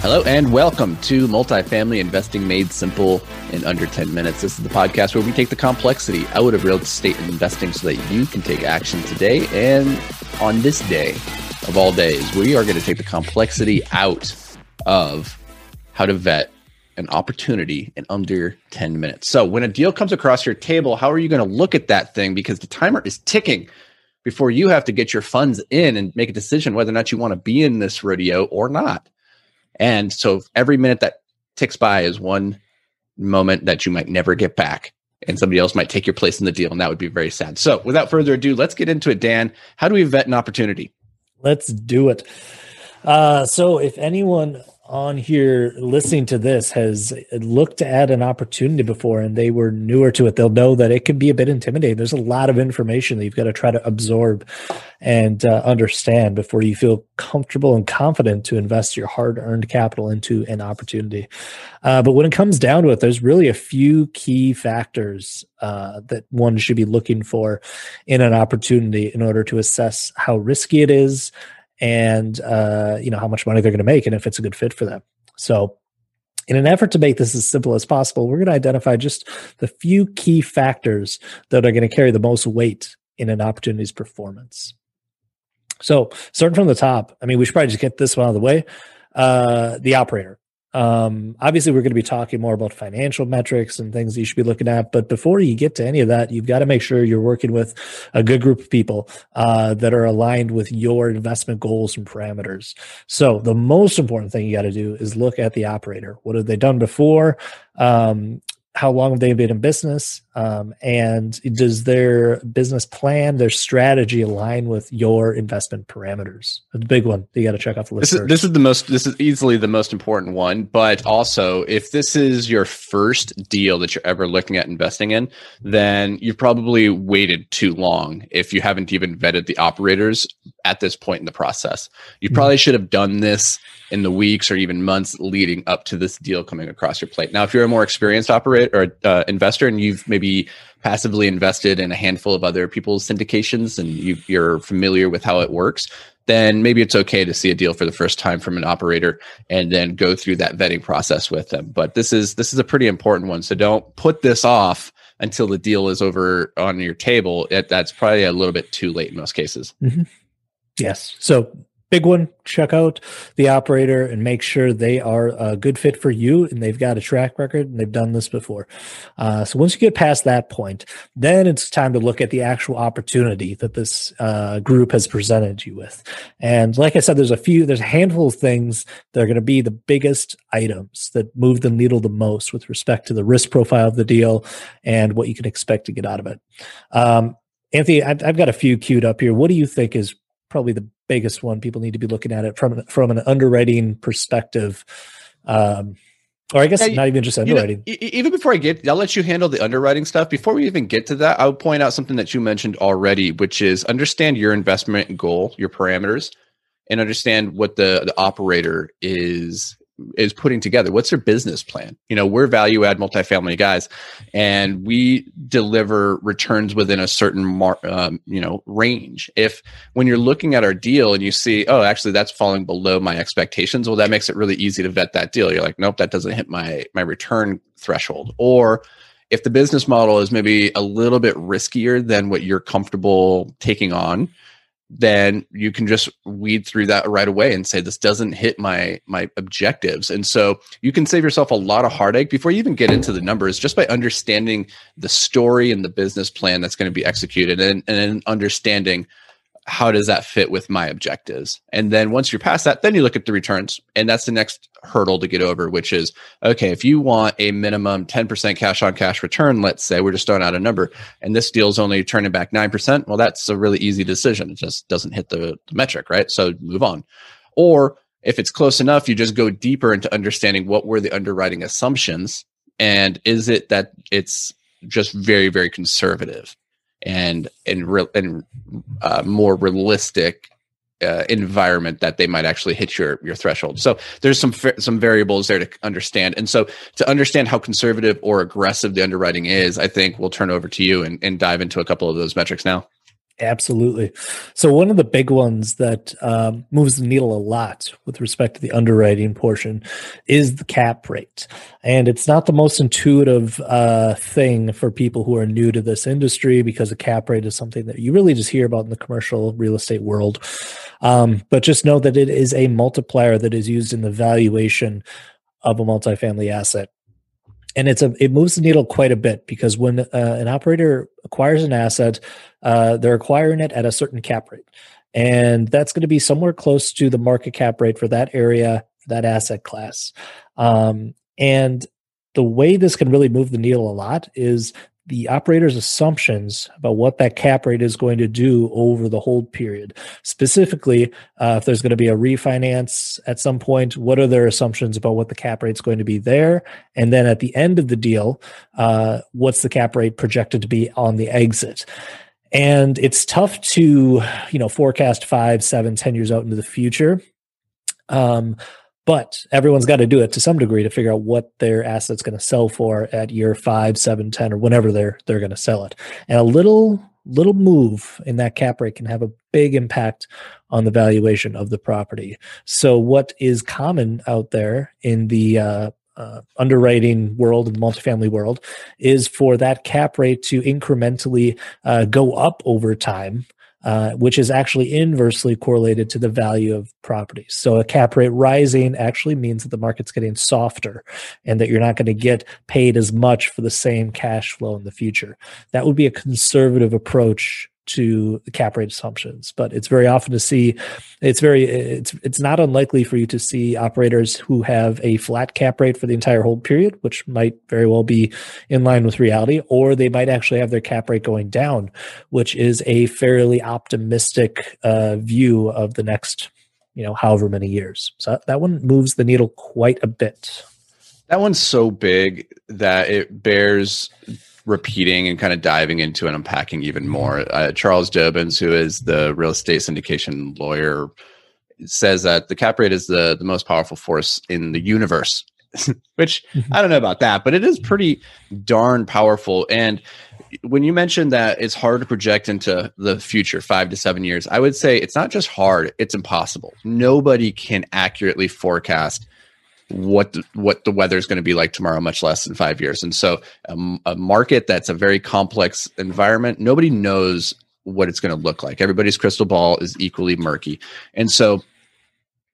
Hello and welcome to Multifamily Investing Made Simple in Under 10 Minutes. This is the podcast where we take the complexity out of real estate investing so that you can take action today. And on this day of all days, we are going to take the complexity out of how to vet an opportunity in under 10 minutes. So when a deal comes across your table, how are you going to look at that thing? Because the timer is ticking before you have to get your funds in and make a decision whether or not you want to be in this rodeo or not. And so every minute that ticks by is one moment that you might never get back. And somebody else might take your place in the deal, and that would be very sad. So, without further ado, let's get into it. Dan, how do we vet an opportunity? Let's do it. Uh, so, if anyone on here listening to this has looked at an opportunity before and they were newer to it, they'll know that it can be a bit intimidating. There's a lot of information that you've got to try to absorb and uh, understand before you feel comfortable and confident to invest your hard earned capital into an opportunity. Uh, but when it comes down to it, there's really a few key factors uh, that one should be looking for in an opportunity in order to assess how risky it is and uh, you know how much money they're going to make and if it's a good fit for them. So, in an effort to make this as simple as possible, we're going to identify just the few key factors that are going to carry the most weight in an opportunity's performance. So, starting from the top, I mean, we should probably just get this one out of the way. Uh, the operator. Um, obviously, we're going to be talking more about financial metrics and things you should be looking at. But before you get to any of that, you've got to make sure you're working with a good group of people uh, that are aligned with your investment goals and parameters. So, the most important thing you got to do is look at the operator. What have they done before? Um, how long have they been in business um, and does their business plan their strategy align with your investment parameters a big one you got to check off the list this is, this is, the most this is easily the most important one but also if this is your first deal that you're ever looking at investing in then you've probably waited too long if you haven't even vetted the operators at this point in the process you mm-hmm. probably mm-hmm. should have done this in the weeks or even months leading up to this deal coming across your plate. Now, if you're a more experienced operator or uh, investor and you've maybe passively invested in a handful of other people's syndications and you, you're familiar with how it works, then maybe it's okay to see a deal for the first time from an operator and then go through that vetting process with them. But this is this is a pretty important one, so don't put this off until the deal is over on your table. It, that's probably a little bit too late in most cases. Mm-hmm. Yes. So big one check out the operator and make sure they are a good fit for you and they've got a track record and they've done this before. Uh, so once you get past that point then it's time to look at the actual opportunity that this uh, group has presented you with. And like i said there's a few there's a handful of things that are going to be the biggest items that move the needle the most with respect to the risk profile of the deal and what you can expect to get out of it. Um, anthony I've, I've got a few queued up here. What do you think is probably the biggest one people need to be looking at it from from an underwriting perspective um, or I guess yeah, not even just underwriting. You know, even before I get, I'll let you handle the underwriting stuff. Before we even get to that, I would point out something that you mentioned already, which is understand your investment goal, your parameters, and understand what the, the operator is is putting together? What's their business plan? You know we're value add multifamily guys and we deliver returns within a certain mar- um, you know range. If when you're looking at our deal and you see oh actually that's falling below my expectations well that makes it really easy to vet that deal. You're like nope that doesn't hit my my return threshold. Or if the business model is maybe a little bit riskier than what you're comfortable taking on then you can just weed through that right away and say this doesn't hit my my objectives. And so you can save yourself a lot of heartache before you even get into the numbers just by understanding the story and the business plan that's going to be executed and, and understanding how does that fit with my objectives? And then once you're past that then you look at the returns and that's the next hurdle to get over which is okay if you want a minimum 10% cash on cash return let's say we're just throwing out a number and this deal's only turning back 9% well that's a really easy decision. It just doesn't hit the, the metric right? So move on. Or if it's close enough you just go deeper into understanding what were the underwriting assumptions and is it that it's just very very conservative and and real and uh, more realistic uh, environment that they might actually hit your your threshold. So there's some some variables there to understand, and so to understand how conservative or aggressive the underwriting is, I think we'll turn over to you and, and dive into a couple of those metrics now. Absolutely. So one of the big ones that um, moves the needle a lot with respect to the underwriting portion is the cap rate, and it's not the most intuitive uh, thing for people who are new to this industry because a cap rate is something that you really just hear about in the commercial real estate world. Um, but just know that it is a multiplier that is used in the valuation of a multifamily asset and it's a it moves the needle quite a bit because when uh, an operator acquires an asset, uh, they're acquiring it at a certain cap rate, and that's going to be somewhere close to the market cap rate for that area, that asset class. Um, and the way this can really move the needle a lot is the operator's assumptions about what that cap rate is going to do over the hold period. Specifically, uh, if there's going to be a refinance at some point, what are their assumptions about what the cap rate is going to be there? And then at the end of the deal, uh, what's the cap rate projected to be on the exit? And it's tough to, you know, forecast five, seven, ten years out into the future. Um, but everyone's got to do it to some degree to figure out what their asset's going to sell for at year five, seven, ten, or whenever they're they're going to sell it. And a little little move in that cap rate can have a big impact on the valuation of the property. So what is common out there in the uh, uh, underwriting world and the multifamily world is for that cap rate to incrementally uh, go up over time uh, which is actually inversely correlated to the value of properties. So a cap rate rising actually means that the market's getting softer and that you're not going to get paid as much for the same cash flow in the future. That would be a conservative approach to the cap rate assumptions but it's very often to see it's very it's it's not unlikely for you to see operators who have a flat cap rate for the entire hold period which might very well be in line with reality or they might actually have their cap rate going down which is a fairly optimistic uh, view of the next you know however many years. So that one moves the needle quite a bit. That one's so big that it bears repeating and kind of diving into and unpacking even more. Uh, Charles Dobens, who is the real estate syndication lawyer, says that the cap rate is the, the most powerful force in the universe, which mm-hmm. I don't know about that, but it is pretty darn powerful. And when you mentioned that it's hard to project into the future, five to seven years, I would say it's not just hard, it's impossible. Nobody can accurately forecast what the, what the weather is going to be like tomorrow, much less in five years. And so, um, a market that's a very complex environment, nobody knows what it's going to look like. Everybody's crystal ball is equally murky, and so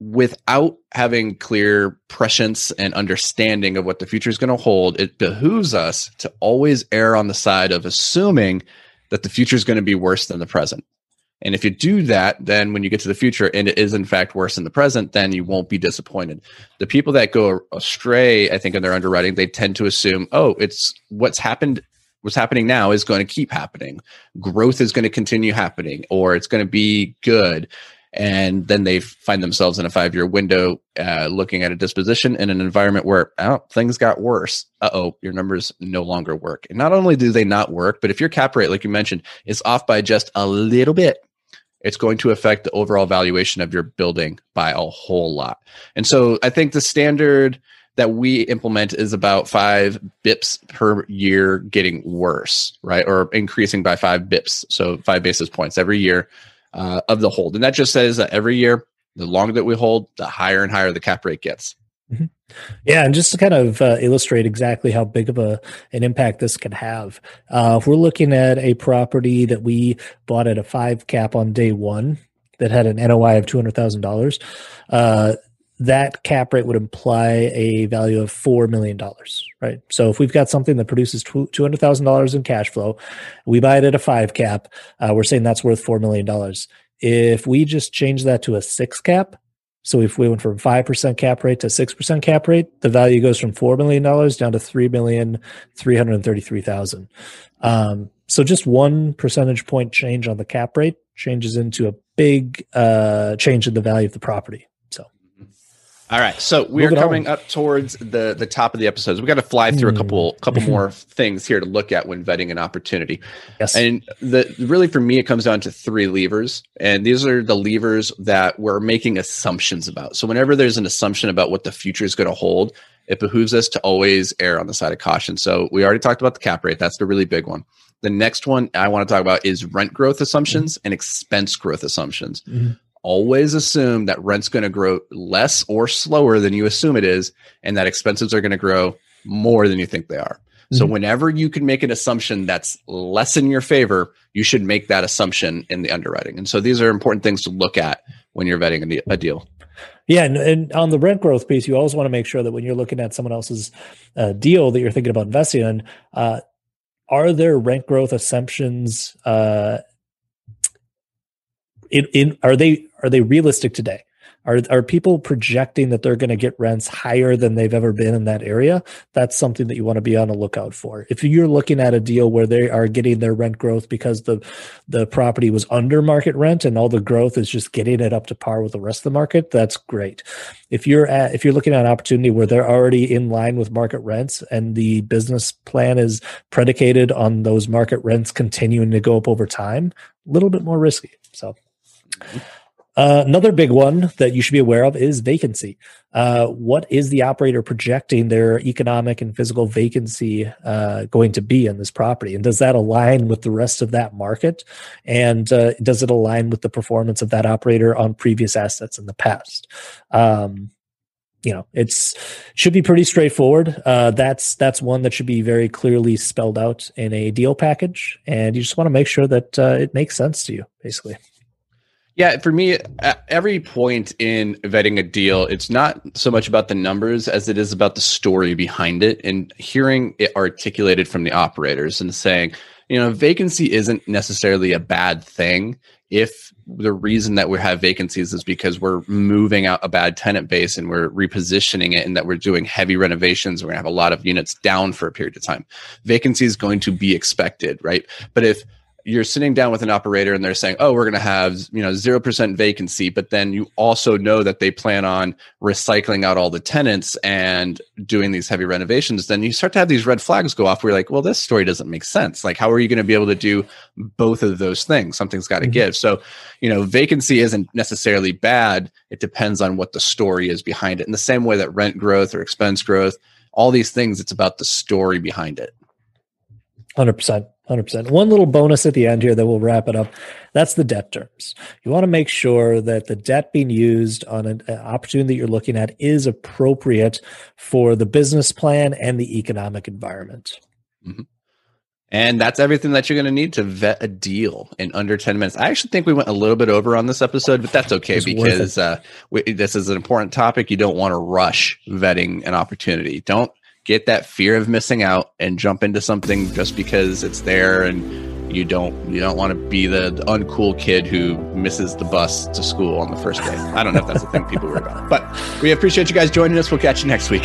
without having clear prescience and understanding of what the future is going to hold, it behooves us to always err on the side of assuming that the future is going to be worse than the present. And if you do that, then when you get to the future and it is in fact worse in the present, then you won't be disappointed. The people that go astray, I think, in their underwriting, they tend to assume, oh, it's what's happened, what's happening now is going to keep happening. Growth is going to continue happening, or it's going to be good. And then they find themselves in a five year window uh, looking at a disposition in an environment where oh, things got worse. Uh oh, your numbers no longer work. And not only do they not work, but if your cap rate, like you mentioned, is off by just a little bit, it's going to affect the overall valuation of your building by a whole lot. And so I think the standard that we implement is about five bips per year getting worse, right? Or increasing by five bips. So five basis points every year uh, of the hold. And that just says that every year, the longer that we hold, the higher and higher the cap rate gets. Yeah, and just to kind of uh, illustrate exactly how big of a an impact this can have, uh, if we're looking at a property that we bought at a five cap on day one that had an NOI of two hundred thousand uh, dollars, that cap rate would imply a value of four million dollars, right? So if we've got something that produces two hundred thousand dollars in cash flow, we buy it at a five cap, uh, we're saying that's worth four million dollars. If we just change that to a six cap, so if we went from 5% cap rate to 6% cap rate, the value goes from $4 million down to 3,333,000. Um, so just one percentage point change on the cap rate changes into a big uh, change in the value of the property. All right, so we Moving are coming on. up towards the the top of the episodes. We got to fly through mm. a couple hmm. couple more things here to look at when vetting an opportunity. Yes, and the really for me it comes down to three levers, and these are the levers that we're making assumptions about. So whenever there's an assumption about what the future is going to hold, it behooves us to always err on the side of caution. So we already talked about the cap rate; that's the really big one. The next one I want to talk about is rent growth assumptions mm-hmm. and expense growth assumptions. Mm-hmm always assume that rent's going to grow less or slower than you assume it is, and that expenses are going to grow more than you think they are. Mm-hmm. So, whenever you can make an assumption that's less in your favor, you should make that assumption in the underwriting. And so, these are important things to look at when you're vetting a deal. Yeah, and, and, on the rent growth piece, you always want to make sure that when you're looking at someone else's uh, deal that you're thinking about investing in, uh, are there rent growth assumptions uh, are they are they realistic today? Are are people projecting that they're going to get rents higher than they've ever been in that area? That's something that you want to be on the lookout for. If you're looking at a deal where they are getting their rent growth because the the property was under market rent and all the growth is just getting it up to par with the rest of the market, that's great. If you're at if you're looking at an opportunity where they're already in line with market rents and the business plan is predicated on those market rents continuing to go up over time, a little bit more risky. So uh, another big one that you should be aware of is vacancy. Uh, what is the operator projecting their economic and physical vacancy uh, going to be in this property? And does that align with the rest of that market? And uh, does it align with the performance of that operator on previous assets in the past? Um, you know, it's should be pretty straightforward. Uh, that's that's one that should be very clearly spelled out in a deal package, and you just want to make sure that uh, it makes sense to you, basically. Yeah, for me, at every point in vetting a deal, it's not so much about the numbers as it is about the story behind it and hearing it articulated from the operators and saying, you know, vacancy isn't necessarily a bad thing if the reason that we have vacancies is because we're moving out a bad tenant base and we're repositioning it and that we're doing heavy renovations. We're going to have a lot of units down for a period of time. Vacancy is going to be expected right? But if you're sitting down with an operator and they're saying, "Oh, we're going to have you know zero percent vacancy," but then you also know that they plan on recycling out all the tenants and doing these heavy renovations. Then you start to have these red flags go off. Where you're like, "Well, this story doesn't make sense. Like, how are you going to be able to do both of those things? Something's got to mm-hmm. give." So, you know, vacancy isn't necessarily bad. It depends on what the story is behind it. In the same way that rent growth or expense growth, all these things, it's about the story behind it. Hundred percent. 100%. One little bonus at the end here that we'll wrap it up. That's the debt terms. You want to make sure that the debt being used on an opportunity that you're looking at is appropriate for the business plan and the economic environment. Mm-hmm. And that's everything that you're going to need to vet a deal in under 10 minutes. I actually think we went a little bit over on this episode, but that's okay because uh, we, this is an important topic. You don't want to rush vetting an opportunity. Don't get that fear of missing out and jump into something just because it's there and you don't you don't want to be the, uncool kid who misses the bus to school on the first day. I don't know if that's the thing people worry about. But we appreciate you guys joining us. We'll catch you next week.